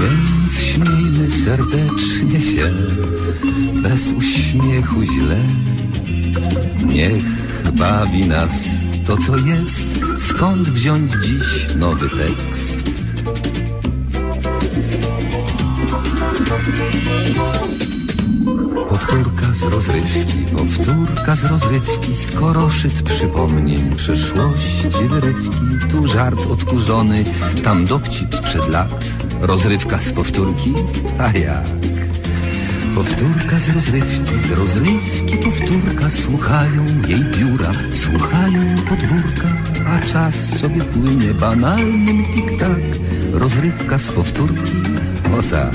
Więc śmiejmy serdecznie się Bez uśmiechu źle. Niech bawi nas to co jest. Skąd wziąć dziś nowy tekst Powtórka z rozrywki, powtórka z rozrywki, skoro szyt przypomnień przeszłości wyrywki. Tu żart odkurzony, tam dowcip sprzed lat, rozrywka z powtórki, a jak? Powtórka z rozrywki, z rozrywki powtórka, słuchają jej biura, słuchają podwórka, a czas sobie płynie banalnym tik-tak, rozrywka z powtórki, o tak.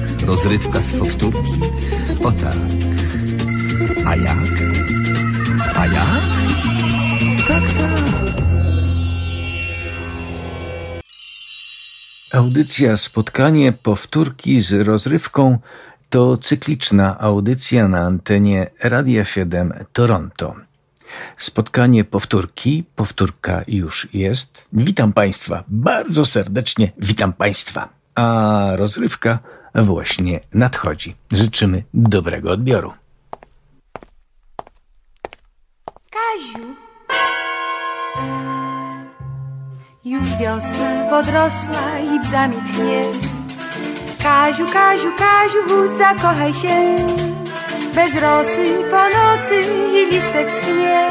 Rozrywka z powtórki, o tak A jak? A jak? Tak, tak Audycja Spotkanie Powtórki z rozrywką to cykliczna audycja na antenie Radia 7 Toronto. Spotkanie powtórki, powtórka już jest. Witam Państwa, bardzo serdecznie witam Państwa. A rozrywka właśnie nadchodzi. Życzymy dobrego odbioru. Kaziu. Już wiosna podrosła i bzami tchnie. Kaziu, Kaziu, Kaziu, zakochaj się. Bez rosy po nocy i listek schnie.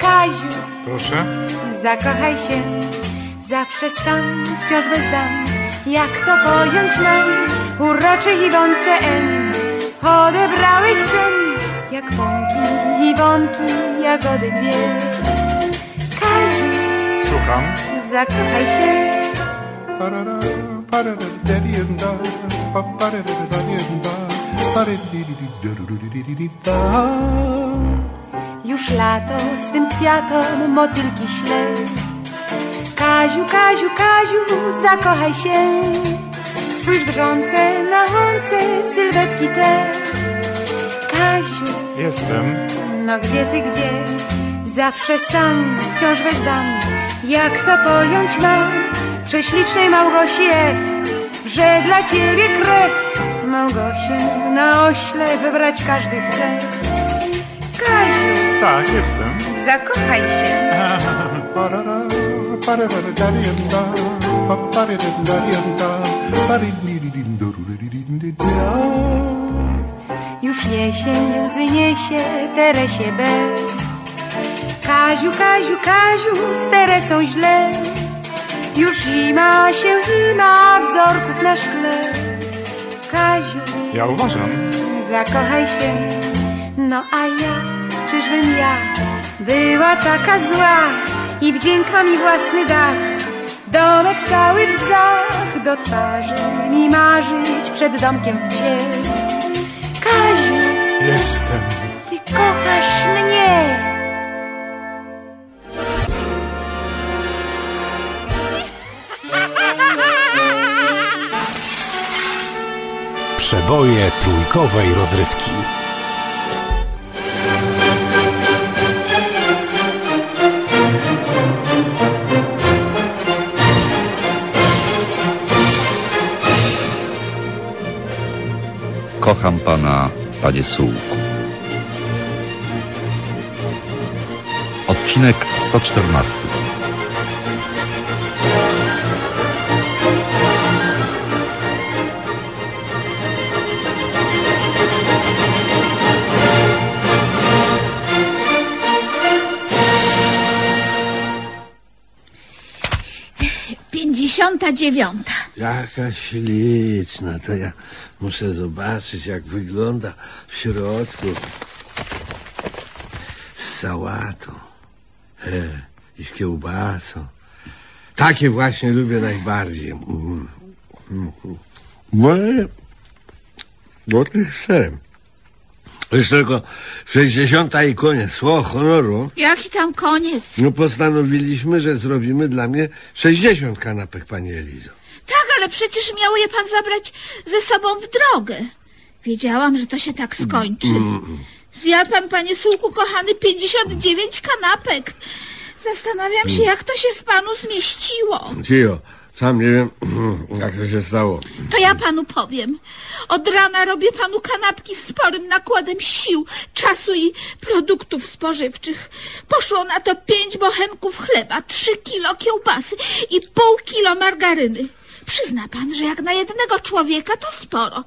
Kaziu, Proszę? zakochaj się. Zawsze sam, wciąż bez dam. Jak to pojąć mam? Uroczej Iwonce N. Odebrałeś sen, jak pąki, Iwonki, jagody dwie. Kaziu, Słucham. zakochaj się. Parara, parara, parara. Już lato swym kwiatom motylki śle. Kaziu, Kaziu, Kaziu, zakochaj się. Spójrz drżące na łące sylwetki te. Kaziu, Jestem. no gdzie ty, gdzie? Zawsze sam, wciąż bez dam. Jak to pojąć mam? Prześlicznej Małgosi F. Że dla ciebie krew. Małgosię na ośle wybrać każdy chce. Kaziu, Tak, jestem. zakochaj się. Już jesień łzy niesie Teresie B. Kaziu, Kaziu, Kaziu, z Teresą źle. Już zima się ima wzorków na szkle. Kaziu, Ja uważam. zakochaj się. No a ja, czyżbym ja była taka zła i wdzięk ma mi własny dach. Domek cały w bzach, do twarzy mi marzyć przed domkiem w bzie. Kaziu, Jestem. ty kochasz mnie. Przeboje trójkowej rozrywki. kocham pana, panie Sułku. Odcinek 114. Pięćdziesiąta dziewiąta. Jakaś liczna, to ja muszę zobaczyć, jak wygląda w środku. Z sałatą i z kiełbasą. Takie właśnie lubię najbardziej. Mm, mm. Może do tych serem. Jeszcze tylko 60 i koniec, słowo honoru. Jaki tam koniec? No postanowiliśmy, że zrobimy dla mnie 60 kanapek, pani Elizo. Tak, ale przecież miał je pan zabrać ze sobą w drogę. Wiedziałam, że to się tak skończy. Zjadł pan, panie Sułku, kochany, 59 kanapek. Zastanawiam się, jak to się w panu zmieściło. Cio, sam nie wiem, jak to się stało. To ja panu powiem. Od rana robię panu kanapki z sporym nakładem sił, czasu i produktów spożywczych. Poszło na to pięć bochenków chleba, trzy kilo kiełbasy i pół kilo margaryny. Przyzna pan, że jak na jednego człowieka to sporo.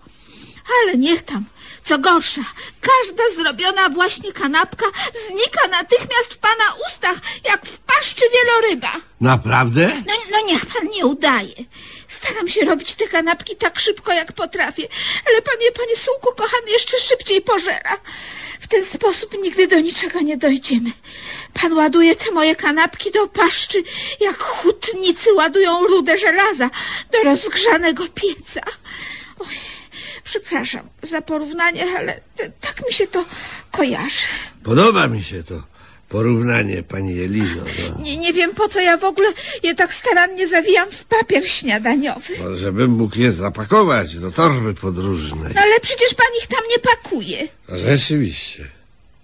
Ale niech tam. Co gorsza, każda zrobiona właśnie kanapka znika natychmiast w pana ustach, jak w paszczy wieloryba. Naprawdę? No, no niech pan nie udaje. Staram się robić te kanapki tak szybko, jak potrafię, ale pan je, panie Sułku, kochany, jeszcze szybciej pożera. W ten sposób nigdy do niczego nie dojdziemy. Pan ładuje te moje kanapki do paszczy, jak hutnicy ładują rudę żelaza do rozgrzanego pieca. Oj, przepraszam za porównanie, ale tak mi się to kojarzy. Podoba mi się to porównanie, pani Elizo. No. Nie, nie wiem, po co ja w ogóle je tak starannie zawijam w papier śniadaniowy. Żebym mógł je zapakować do torby podróżnej. No ale przecież pan ich tam nie pakuje. No, rzeczywiście.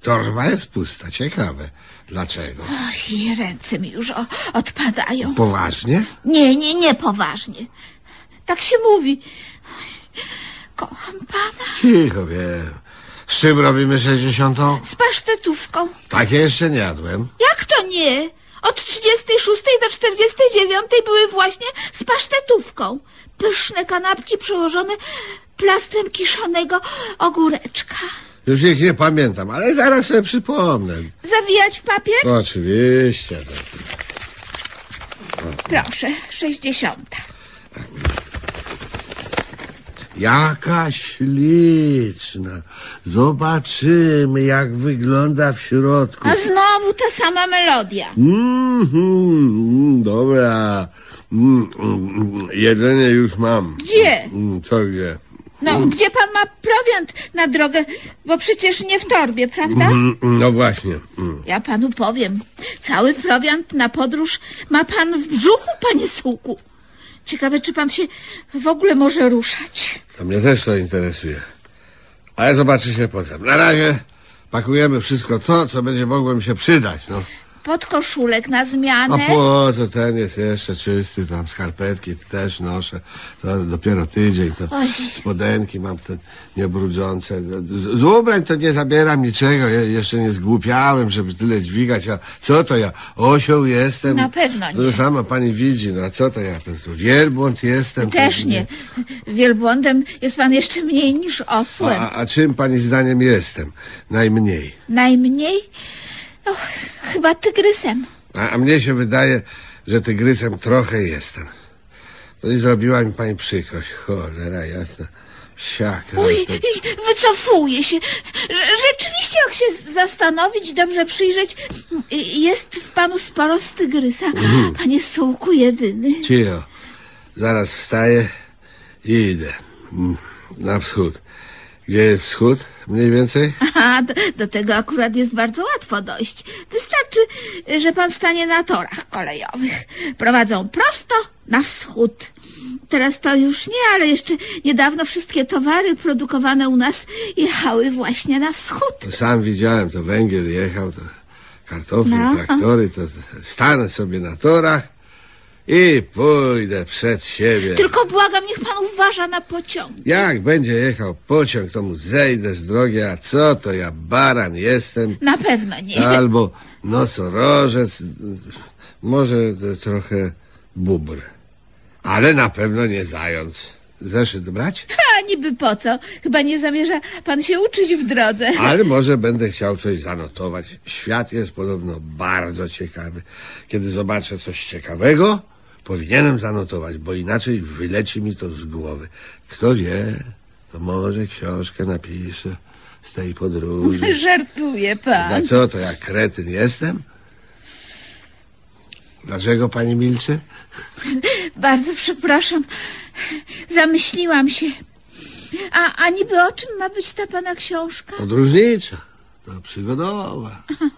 Torba jest pusta. Ciekawe. Dlaczego? Oj, ręce mi już o, odpadają. Poważnie? Nie, nie, nie poważnie. Tak się mówi. Kocham pana. Cicho, wiem. Z czym robimy 60? Z pasztetówką. Takie jeszcze nie jadłem. Jak to nie? Od 36 do 49 były właśnie z pasztetówką. Pyszne kanapki przyłożone plastrem kiszonego ogóreczka. Już ich nie pamiętam, ale zaraz sobie przypomnę. Zawijać w papier? No, oczywiście. Proszę, 60. Jaka śliczna. Zobaczymy, jak wygląda w środku. A znowu ta sama melodia. Mhm, dobra. Mm, mm, jedzenie już mam. Gdzie? Mm, Co gdzie? No, gdzie pan ma prowiant na drogę? Bo przecież nie w torbie, prawda? Mm, No właśnie. Mm. Ja panu powiem. Cały prowiant na podróż ma pan w brzuchu, panie Sułku. Ciekawe, czy pan się w ogóle może ruszać. To mnie też to interesuje. Ale zobaczy się potem. Na razie pakujemy wszystko to, co będzie mogło mi się przydać. No. Podkoszulek na A zmianę. po co ten jest jeszcze czysty, tam skarpetki też noszę. To dopiero tydzień, to Oj. spodenki mam te niebrudzące. Z, z ubrań to nie zabieram niczego, ja jeszcze nie zgłupiałem, żeby tyle dźwigać. A co to ja, osioł jestem? Na pewno nie. To sama pani widzi, no a co to ja, to, to wielbłąd jestem? Też To- nie. Wielbłądem jest pan jeszcze mniej niż osłem. A, a czym pani zdaniem jestem? Najmniej. Najmniej? Och, chyba tygrysem. A, a mnie się wydaje, że tygrysem trochę jestem. No i zrobiła mi pani przykrość. Cholera jasna. Siak. Uj, to- i wycofuje się. Rzeczywiście, jak się zastanowić, dobrze przyjrzeć, jest w panu sporo z tygrysa. Panie Sułku jedyny. Cicho. Zaraz wstaję i idę. Mm, Na wschód. Gdzie wschód? Mniej więcej? A, do, do tego akurat jest bardzo łatwo dojść. Wystarczy, że pan stanie na torach kolejowych. Prowadzą prosto na wschód. Teraz to już nie, ale jeszcze niedawno wszystkie towary produkowane u nas jechały właśnie na wschód. To sam widziałem, to węgiel jechał, to kartofle, No. traktory, to stanę sobie na torach i pójdę przed siebie. Tylko błagam, niech pan uważa na pociągi. Jak będzie jechał pociąg, to mu zejdę z drogi, a co to ja baran jestem, Na pewno nie. albo nosorożec, może trochę bubr, ale na pewno nie zając. Zeszyt brać? A niby po co? Chyba nie zamierza pan się uczyć w drodze. Ale może będę chciał coś zanotować. Świat jest podobno bardzo ciekawy. Kiedy zobaczę coś ciekawego, Powinienem zanotować, bo inaczej wyleci mi to z głowy. Kto wie, to może książkę napiszę z tej podróży. Żartuje A pan. co, to jak kretyn jestem? Dlaczego pani milczy? Bardzo przepraszam. Zamyśliłam się. A, a niby o czym ma być ta pana książka? Podróżnicza. To przygodowa.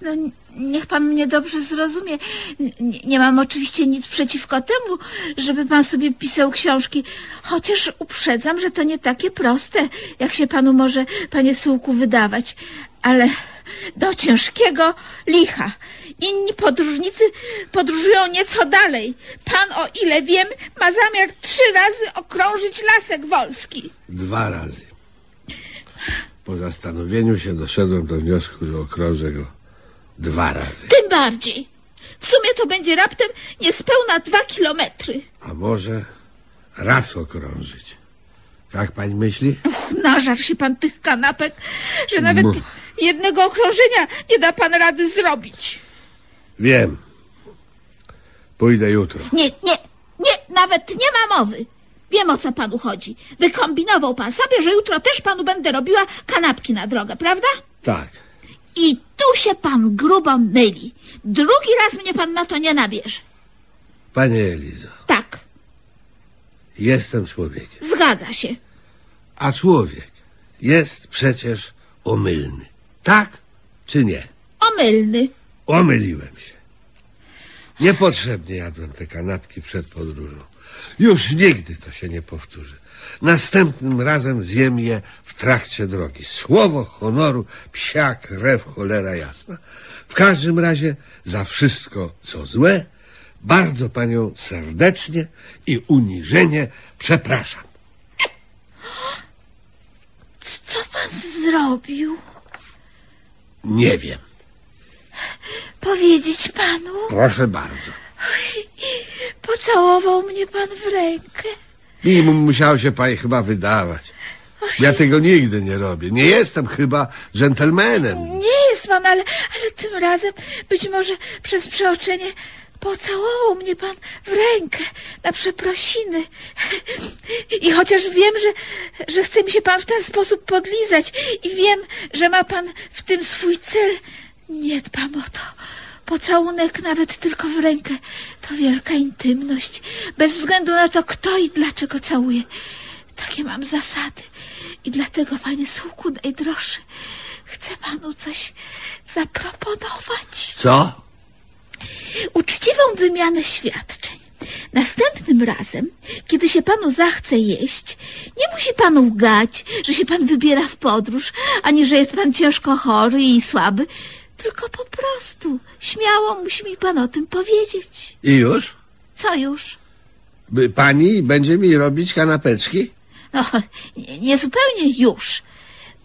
No, niech pan mnie dobrze zrozumie. N- Nie mam oczywiście nic przeciwko temu, żeby pan sobie pisał książki, chociaż uprzedzam, że to nie takie proste, jak się panu może, panie Sułku, wydawać. Ale do ciężkiego licha. Inni podróżnicy podróżują nieco dalej. Pan, o ile wiem, ma zamiar trzy razy okrążyć Lasek Wolski. Dwa razy. Po zastanowieniu się doszedłem do wniosku, że okrążę go dwa razy. Tym bardziej. W sumie to będzie raptem niespełna dwa kilometry. A może raz okrążyć. Jak pani myśli? Nażar się pan tych kanapek, że nawet jednego okrążenia nie da pan rady zrobić. Wiem. Pójdę jutro. Nie, nie, nie, nawet nie ma mowy. Wiem o co panu chodzi. Wykombinował pan sobie, że jutro też panu będę robiła kanapki na drogę, prawda? Tak. I tu się pan grubo myli. Drugi raz mnie pan na to nie nabierze. Panie Elizo, Tak, jestem człowiekiem. zgadza się. A człowiek jest przecież omylny. Tak czy nie? Omylny. Omyliłem się. Niepotrzebnie jadłem te kanapki przed podróżą. Już nigdy to się nie powtórzy. Następnym razem zjem je w trakcie drogi. Słowo honoru, psia krew, cholera jasna. W każdym razie za wszystko, co złe, bardzo panią serdecznie i uniżenie przepraszam. Co pan zrobił? Nie wiem. Powiedzieć panu? Proszę bardzo. Pocałował mnie pan w rękę. I mu musiało się pani chyba wydawać. Ja tego nigdy nie robię. Nie jestem chyba dżentelmenem. Nie jest pan, ale, ale tym razem być może przez przeoczenie pocałował mnie pan w rękę na przeprosiny. I chociaż wiem, że, że chce mi się pan w ten sposób podlizać i wiem, że ma pan w tym swój cel, nie dbam o to. Pocałunek nawet tylko w rękę to wielka intymność, bez względu na to, kto i dlaczego całuje. Takie mam zasady i dlatego, panie sługu najdroższy, chcę panu coś zaproponować. Co? Uczciwą wymianę świadczeń. Następnym razem, kiedy się panu zachce jeść, nie musi pan łgać, że się pan wybiera w podróż, ani że jest pan ciężko chory i słaby, tylko po prostu śmiało musi mi pan o tym powiedzieć. I już? Co już? By pani będzie mi robić kanapeczki? No, nie, nie zupełnie już.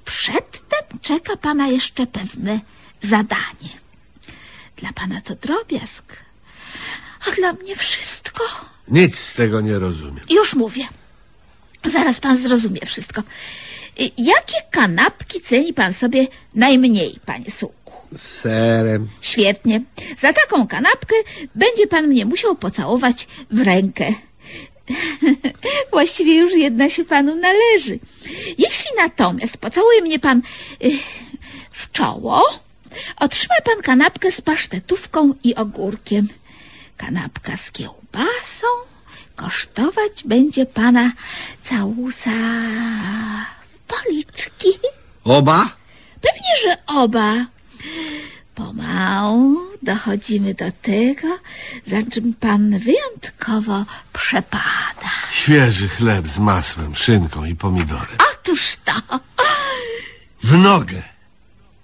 Przedtem czeka pana jeszcze pewne zadanie. Dla pana to drobiazg, a dla mnie wszystko. Nic z tego nie rozumiem. Już mówię. Zaraz pan zrozumie wszystko. Jakie kanapki ceni pan sobie najmniej, panie Sułku? Z serem. Świetnie. Za taką kanapkę będzie pan mnie musiał pocałować w rękę. Właściwie już jedna się panu należy. Jeśli natomiast pocałuje mnie pan y, w czoło, otrzyma pan kanapkę z pasztetówką i ogórkiem. Kanapka z kiełbasą kosztować będzie pana całusa w policzki. Oba? Pewnie, że oba. Pomału dochodzimy do tego, za czym pan wyjątkowo przepada. Świeży chleb z masłem, szynką i pomidorem. Otóż to. W nogę.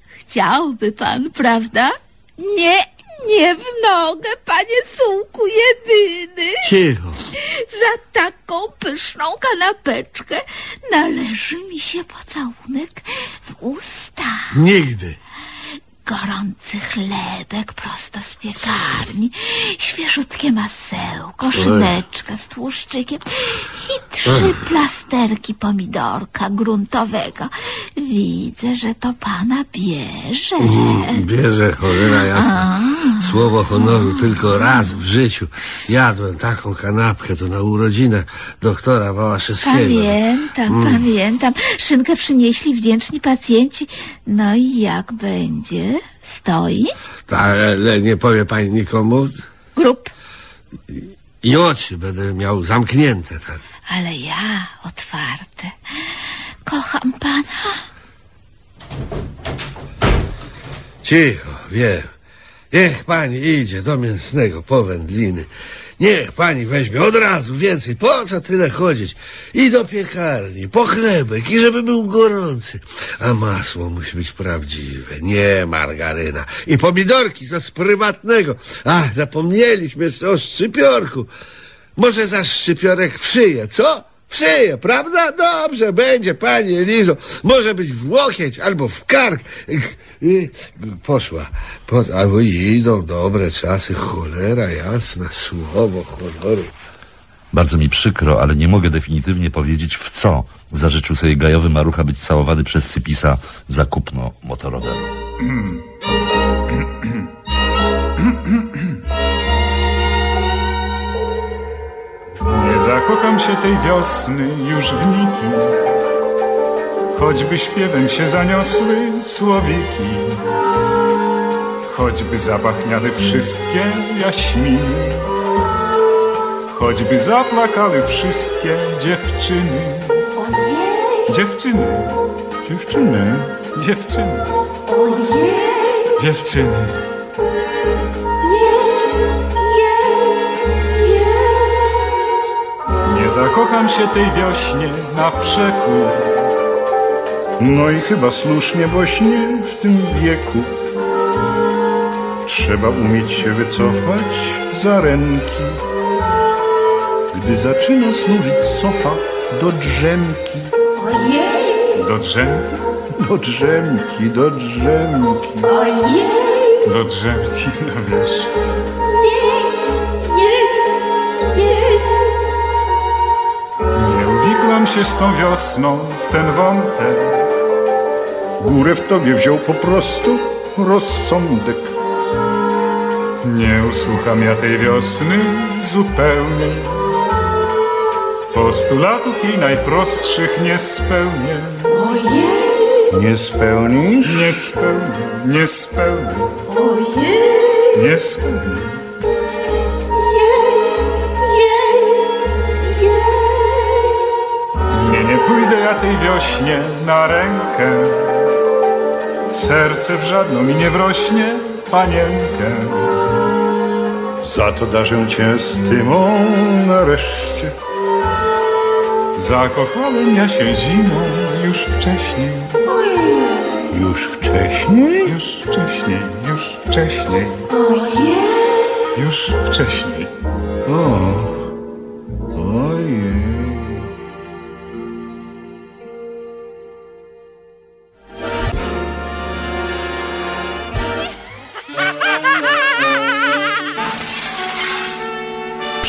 Chciałby pan, prawda? Nie, nie w nogę, panie sułku jedyny. Cicho. Za taką pyszną kanapeczkę należy mi się pocałunek w usta. Nigdy. Gorący chlebek prosto z piekarni, świeżutkie masełko, szyneczka z tłuszczykiem i trzy plasterki pomidorka gruntowego. Widzę, że to pana bierze. Bierze cholera jasna. Słowo honoru, tylko raz w życiu jadłem taką kanapkę, to na urodzinach doktora Wałaszewskiego. Pamiętam, pamiętam. Szynkę przynieśli wdzięczni pacjenci. No i jak będzie? Stoi? Ale nie powie pani nikomu Grup. i oczy będę miał zamknięte. Tak. Ale ja otwarte. Kocham pana. Cicho, wiem. Niech pani idzie do mięsnego po wędliny. Niech pani weźmie od razu więcej. Po co tyle chodzić? I do piekarni, po chlebek, i żeby był gorący. A masło musi być prawdziwe, nie margaryna. I pomidorki to z prywatnego. A, zapomnieliśmy jeszcze o szczypiorku. Może za szczypiorek w szyję, co? Szyję, prawda? Dobrze, będzie, pani Elizo. Może być w łokieć albo w kark. I- Poszła. Po, albo idą dobre czasy, cholera jasna, słowo honoru. Bardzo mi przykro, ale nie mogę definitywnie powiedzieć w co zażyczył sobie gajowy marucha być całowany przez Sypisa za kupno motorowego. zakocham się tej wiosny już w nikim, choćby śpiewem się zaniosły słowiki, choćby zapachniały wszystkie jaśminy, choćby zaplakały wszystkie dziewczyny. Dziewczyny, dziewczyny, dziewczyny, dziewczyny. Nie zakocham się tej wiośnie na przekór. No i chyba słusznie właśnie w tym wieku. Trzeba umieć się wycofać za ręki. Gdy zaczyna służyć sofa do drzemki. Do drzemki, do drzemki, do drzemki. Do drzemki, no wiesz. Się z tą wiosną w ten wątek. Górę w tobie wziął po prostu rozsądek. Nie usłucham ja tej wiosny zupełnie. Postulatów jej najprostszych nie spełnię. Nie spełnisz? Nie spełnię, nie spełnię. Nie spełnię. Pójdę ja tej wiośnie na rękę. Serce w żadną mi nie wrośnie, panienkę. Za to darzę cię stymą nareszcie. Zakochałem ja się zimą już wcześniej. Już wcześniej? Już wcześniej, już wcześniej. Już wcześniej. Ojej.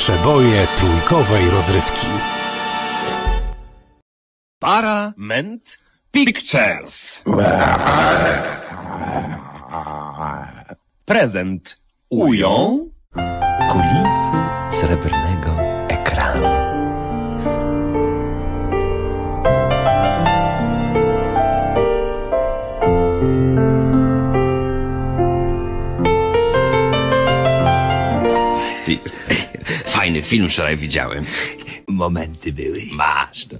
Przeboje trójkowej rozrywki. Parament Pictures. Prezent ują Kulisy srebrnego fajny film wczoraj widziałem. momenty były. Masz. No.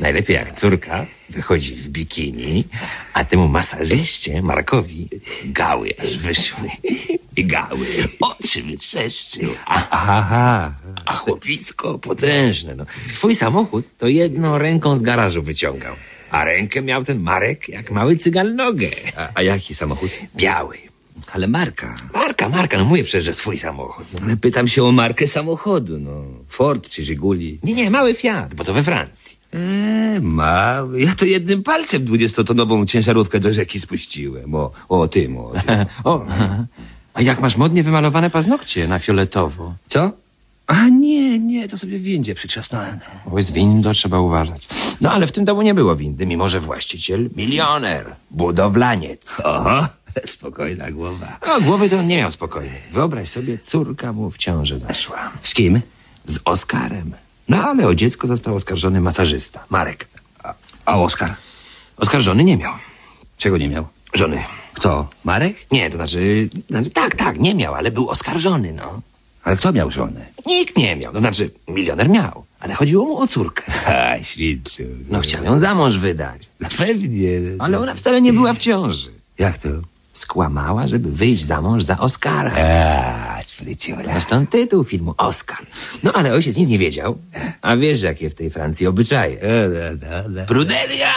Najlepiej jak córka wychodzi w bikini, a temu masażyście, Markowi, gały aż wyszły. I gały. Oczy wytrzeszczył. A, Aha. a chłopisko potężne. No. Swój samochód to jedną ręką z garażu wyciągał. A rękę miał ten Marek jak mały cygan nogę. A, a jaki samochód? Biały. Ale marka. Marka, Marka, no mówię przecież, że swój samochód. No. Ale pytam się o markę samochodu, no. Ford czy Żiguli? Nie, nie, mały Fiat, bo to we Francji. Eee, mały. Ja to jednym palcem dwudziestotonową ciężarówkę do rzeki spuściłem. O, o tym, o tym. O, a jak masz modnie wymalowane paznokcie na fioletowo? Co? A nie, nie, to sobie w windzie przytrzasnąłem. Bo jest windo, trzeba uważać. No ale w tym domu nie było windy, mimo że właściciel milioner, budowlaniec. Aha. Spokojna głowa. No, głowy to nie miał spokojnej. Wyobraź sobie, córka mu w ciąży zaszła. Z kim? Z Oskarem. No ale o dziecko został oskarżony masażysta, Marek. A Oskar? Oskarżony nie miał. Czego nie miał? Żony. Kto? Marek? Nie, to znaczy, znaczy, tak, tak, nie miał, ale był oskarżony, no. Ale kto miał żonę? Nikt nie miał, to znaczy, milioner miał, ale chodziło mu o córkę. A, świetnie. No chciał ją za mąż wydać, No pewnie. ale ona wcale nie była w ciąży. Jak to? Skłamała, żeby wyjść za mąż za Oscara. A, spryciola. A stąd tytuł filmu Oscar. No ale ojciec nic nie wiedział. A wiesz, jakie w tej Francji obyczaje. E, no, no. Pruderia!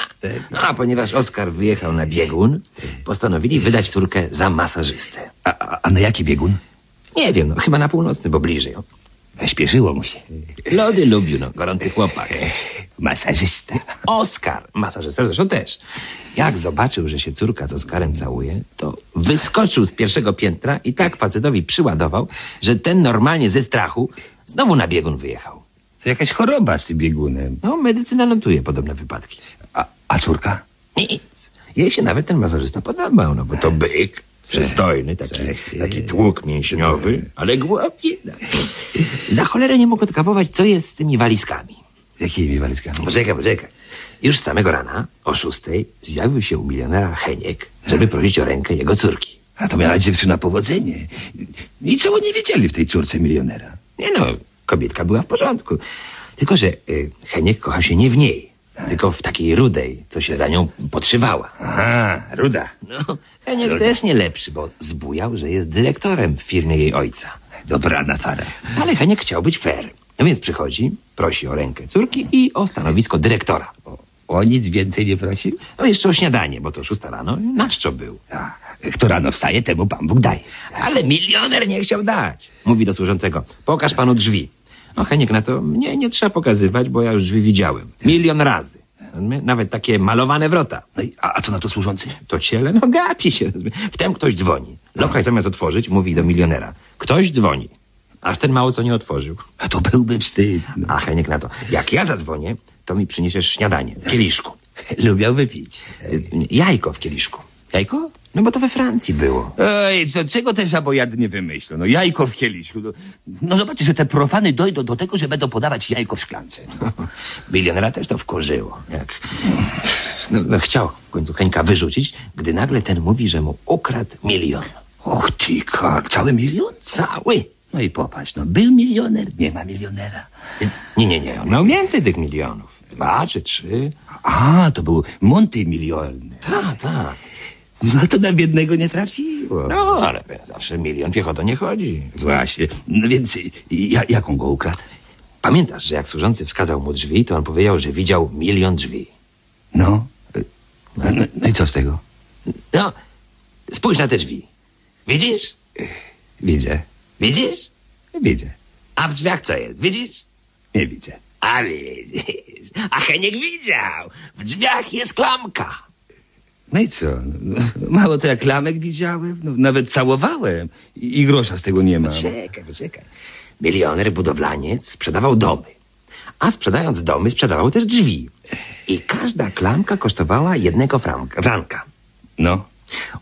No a ponieważ Oskar wyjechał na biegun, postanowili wydać córkę za masażystę. A, a, a na jaki biegun? Nie wiem, no chyba na północny, bo bliżej. Śpieszyło mu się. Lody lubił, no, gorący chłopak. Masażysta. Oskar, masażysta zresztą też. Jak zobaczył, że się córka z Oskarem całuje, to wyskoczył z pierwszego piętra i tak facetowi przyładował, że ten normalnie ze strachu znowu na biegun wyjechał. To jakaś choroba z tym biegunem. No, medycyna notuje podobne wypadki. A, a córka? Nic. Jej się nawet ten masażysta podobał, no bo to byk, przystojny, taki, taki tłuk mięśniowy, ale głupi. Za cholerę nie mógł odkapować, co jest z tymi walizkami. Jakimi walizkami? Poczekaj, poczekaj. Już z samego rana, o szóstej, zjawił się u milionera Heniek, żeby prosić o rękę jego córki. A to miała dziewczyna powodzenie. I co oni wiedzieli w tej córce milionera? Nie no, kobietka była w porządku. Tylko, że y, Heniek kocha się nie w niej, tylko w takiej rudej, co się za nią podszywała. Aha, ruda. No, Heniek też nie lepszy, bo zbujał, że jest dyrektorem w firmie jej ojca. Dobrana para. Ale Heniek chciał być fair. Więc przychodzi, prosi o rękę córki i o stanowisko dyrektora. O nic więcej nie prosił? No jeszcze o śniadanie, bo to szósta rano, na czczo był. A, kto rano wstaje, temu Pan Bóg daje. Ale milioner nie chciał dać. Mówi do służącego, pokaż panu drzwi. No Heniek na to, nie, nie trzeba pokazywać, bo ja już drzwi widziałem. Milion razy. Nawet takie malowane wrota. No i, a, a co na to służący? To ciele, no gapi się. Wtem ktoś dzwoni. Lokaj zamiast otworzyć, mówi do milionera. Ktoś dzwoni. Aż ten mało co nie otworzył. A to byłby wstyd. A Heniek na to, jak ja zadzwonię, to mi przyniesiesz śniadanie w kieliszku. Lubiał wypić. Jajko w kieliszku. Jajko? No bo to we Francji było. Ej, co, czego te żabojady nie wymyślą? No jajko w kieliszku. No, no zobaczcie, że te profany dojdą do tego, że będą podawać jajko w szklance. Milionera też to wkurzyło. Jak... No, no, chciał w końcu Henka wyrzucić, gdy nagle ten mówi, że mu ukradł milion. Och ty, kar, cały milion? Cały. No i popatrz, no był milioner, nie ma milionera. Nie, nie, nie. On miał więcej tych milionów. Dwa czy trzy. A, to był multimilioner. Tak, tak. No to na biednego nie trafiło. No, ale zawsze milion piechotą nie chodzi. Właśnie. No więc ja, jaką go ukradł? Pamiętasz, że jak służący wskazał mu drzwi, to on powiedział, że widział milion drzwi. No. No, no, no i co z tego? No, spójrz na te drzwi. Widzisz? Widzę. Widzisz? Widzę. A w drzwiach co jest? Widzisz? Nie widzę. A widzisz. A Heniek widział. W drzwiach jest klamka. No i co? Mało to jak lamek widziałem. No, nawet całowałem. I, I grosza z tego nie ma. Poczekaj, poczekaj. Milioner budowlaniec sprzedawał domy. A sprzedając domy, sprzedawał też drzwi. I każda klamka kosztowała jednego franka. franka. No.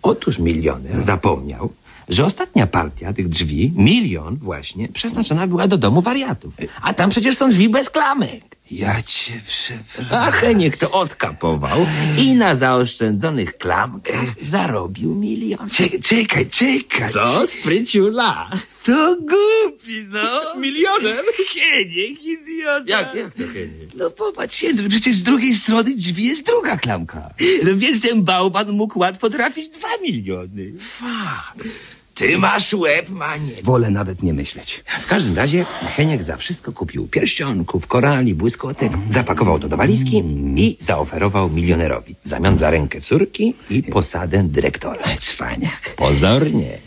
Otóż milioner zapomniał, że ostatnia partia tych drzwi, milion właśnie, przeznaczona była do domu wariatów. A tam przecież są drzwi bez klamek. Ja cię przepraszam. A Heniek to odkapował i na zaoszczędzonych klamkach zarobił milion. Czekaj, czekaj, czekaj. Co, spryciula? To głupi, no. Milioner? Hieniek, idiota. Jak, jak to Heniek? No popatrz, Jędry, przecież z drugiej strony drzwi jest druga klamka. No więc ten bałwan mógł łatwo trafić dwa miliony. Fuck. Ty masz łeb, manie. Wolę nawet nie myśleć. W każdym razie Heniek za wszystko kupił pierścionków, korali, błyskotek, zapakował to do walizki i zaoferował milionerowi w zamian za rękę córki i posadę dyrektora. Cwaniak. Pozornie.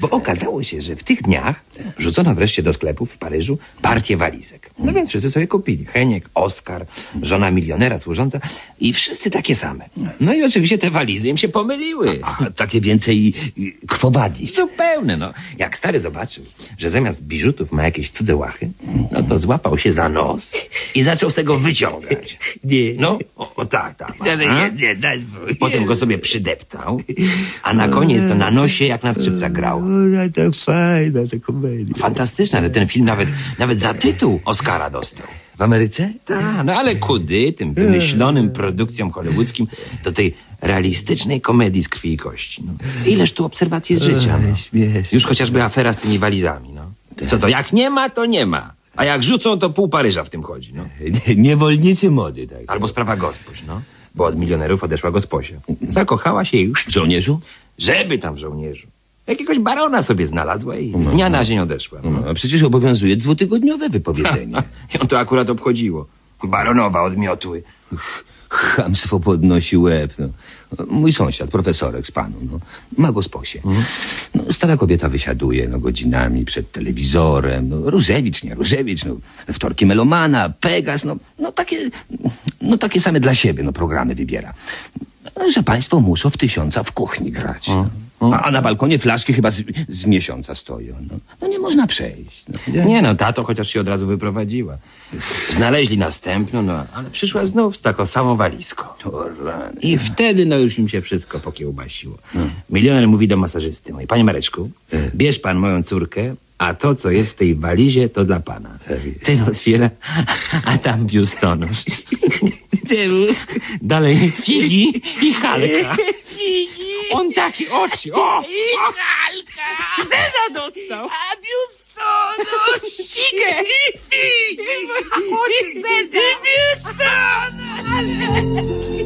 Bo okazało się, że w tych dniach rzucono wreszcie do sklepów w Paryżu partię walizek. No więc wszyscy sobie kupili. Heniek, Oskar, żona milionera służąca i wszyscy takie same. No i oczywiście te walizy im się pomyliły. A takie więcej y, krwowadis. Zupełne, no. Jak stary zobaczył, że zamiast biżutów ma jakieś cudze łachy, no to złapał się za nos i zaczął z tego wyciągać. Nie. No, o, O tak, tak. Ale a? nie, nie, daj. Potem go sobie przydeptał, a na koniec to na nosie jak na skrzypcach grał. Ona tak fajna, ta komedia. Fantastyczne, ale ten film nawet, nawet za tytuł Oscara dostał. W Ameryce? Tak, no ale kudy tym wymyślonym produkcjom hollywoodzkim do tej realistycznej komedii z krwi i kości. No. Ileż tu obserwacji z życia. No. Już chociażby afera z tymi walizami. No. Co to, jak nie ma, to nie ma. A jak rzucą, to pół Paryża w tym chodzi. No. Nie- Niewolnicy mody, tak. Albo sprawa gospoś, no. Bo od milionerów odeszła gosposia. Zakochała się i W żołnierzu? żeby tam w żołnierzu. Jakiegoś barona sobie znalazła i z dnia na dzień odeszła. No. A przecież obowiązuje dwutygodniowe wypowiedzenie. Ją to akurat obchodziło. Baronowa odmiotły. Chamstwo podnosi łeb. No. Mój sąsiad, profesorek z panu, no, ma gosposię. No, stara kobieta wysiaduje no, godzinami przed telewizorem. No, Różewicz, nie Różewicz, no, wtorki Melomana, Pegas, no, no, takie, no takie same dla siebie no, programy wybiera. Że państwo muszą w tysiąca w kuchni grać. No. A, a na balkonie flaszki chyba z, z miesiąca stoją. No, no nie można przejść. No. Nie no, tato chociaż się od razu wyprowadziła. Znaleźli następną, no ale przyszła znów z taką samą walizką. O, rany. I wtedy no już im się wszystko pokiełbasiło. Milioner mówi do masażysty mojej, panie Mareczku, bierz pan moją córkę, a to, co jest w tej walizie, to dla pana. Ten otwiera, a tam biustonosz. Dalej figi i halka. On taki oczy, o! I halka! Zeza dostał! A biustonosz! Figę! I figi! Oczy zeza! I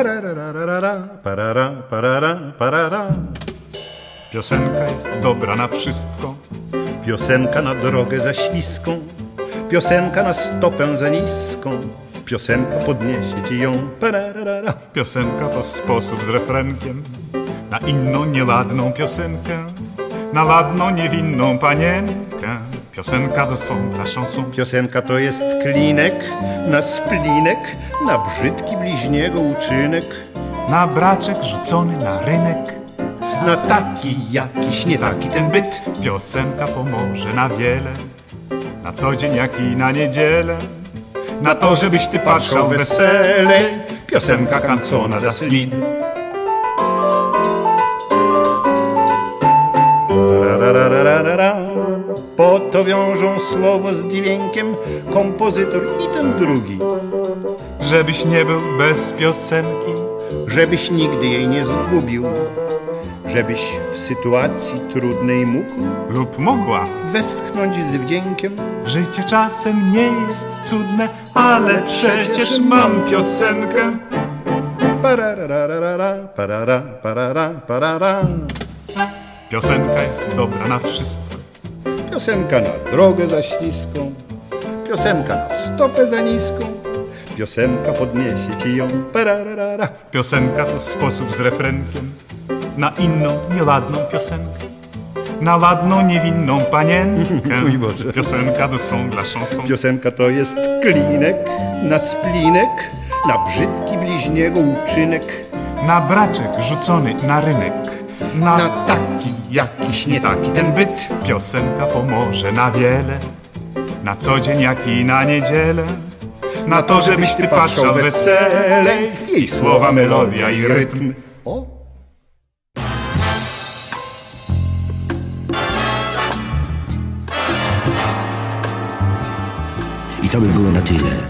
Parara, parara, parara. Piosenka jest dobra na wszystko. Piosenka na drogę za śliską, piosenka na stopę za niską, piosenka podniesie ci ją. Pararara. Piosenka to sposób z refrenkiem na inną nieladną piosenkę, na ladną niewinną panienkę. Piosenka to są ta chanson. Piosenka to jest klinek na splinek, na brzydki bliźniego uczynek, Na braczek rzucony na rynek. na taki jakiś nie taki ten byt. Piosenka pomoże na wiele, na co dzień jak i na niedzielę. Na to, żebyś ty patrzał weselej. Piosenka kancona das Lied. To wiążą słowo z dźwiękiem kompozytor i ten drugi, Żebyś nie był bez piosenki. żebyś nigdy jej nie zgubił, żebyś w sytuacji trudnej mógł lub mogła westchnąć z wdziękiem. Życie czasem nie jest cudne, ale przecież mam piosenkę. Pararararara, parara, parara, parara. Piosenka jest dobra na wszystko. Piosenka na drogę za śliską, piosenka na stopę za niską, piosenka podniesie ci ją. Pararara. Piosenka to sposób z refrenkiem na inną, nieladną piosenkę. Na ładną, niewinną panienkę. Mój Boże. Piosenka to są dla chanson. Piosenka to jest klinek na splinek, na brzydki bliźniego uczynek, Na braczek rzucony na rynek. Na, na taki jakiś nie taki ten byt. Piosenka pomoże na wiele. Na co dzień, jak i na niedzielę. Na to, żebyś ty patrzał weselej. Jej słowa, melodia i rytm. O, I to by było na tyle.